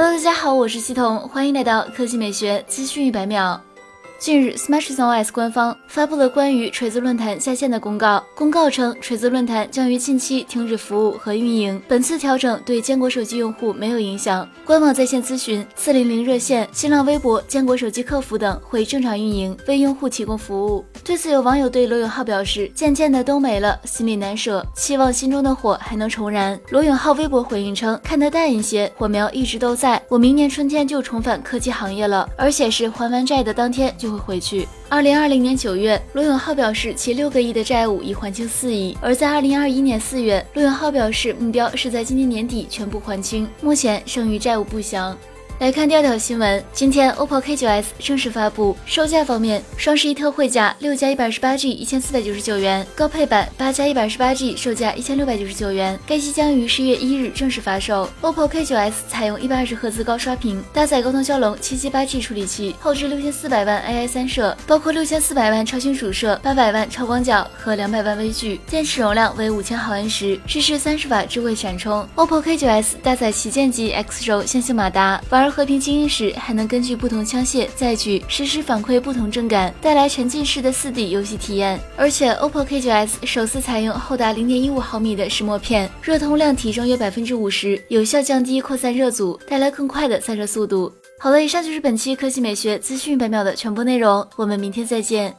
Hello，大家好，我是系统，欢迎来到科技美学资讯一百秒。近日，SmashOS 官方发布了关于锤子论坛下线的公告。公告称，锤子论坛将于近期停止服务和运营。本次调整对坚果手机用户没有影响。官网在线咨询、四零零热线、新浪微博、坚果手机客服等会正常运营，为用户提供服务。对此，有网友对罗永浩表示：“渐渐的都没了，心里难舍，希望心中的火还能重燃。”罗永浩微博回应称：“看得淡一些，火苗一直都在。我明年春天就重返科技行业了，而且是还完债的当天就。”就会回去。二零二零年九月，罗永浩表示其六个亿的债务已还清四亿，而在二零二一年四月，罗永浩表示目标是在今年年底全部还清，目前剩余债务不详。来看第二条新闻，今天 OPPO K9s 正式发布。售价方面，双十一特惠价六加一百二十八 G 一千四百九十九元，高配版八加一百二十八 G 售价一千六百九十九元。该机将于十月一日正式发售。OPPO K9s 采用一百二十赫兹高刷屏，搭载高通骁龙七七八 G 处理器，后置六千四百万 AI 三摄，包括六千四百万超清主摄、八百万超广角和两百万微距，电池容量为五千毫安时，支持三十瓦智慧闪充。OPPO K9s 搭载旗舰级 X 轴线性马达，玩。和平精英时还能根据不同枪械载具实时反馈不同震感，带来沉浸式的四 D 游戏体验。而且 OPPO K9s 首次采用厚达零点一五毫米的石墨片，热通量提升约百分之五十，有效降低扩散热阻，带来更快的散热速度。好了，以上就是本期科技美学资讯百秒的全部内容，我们明天再见。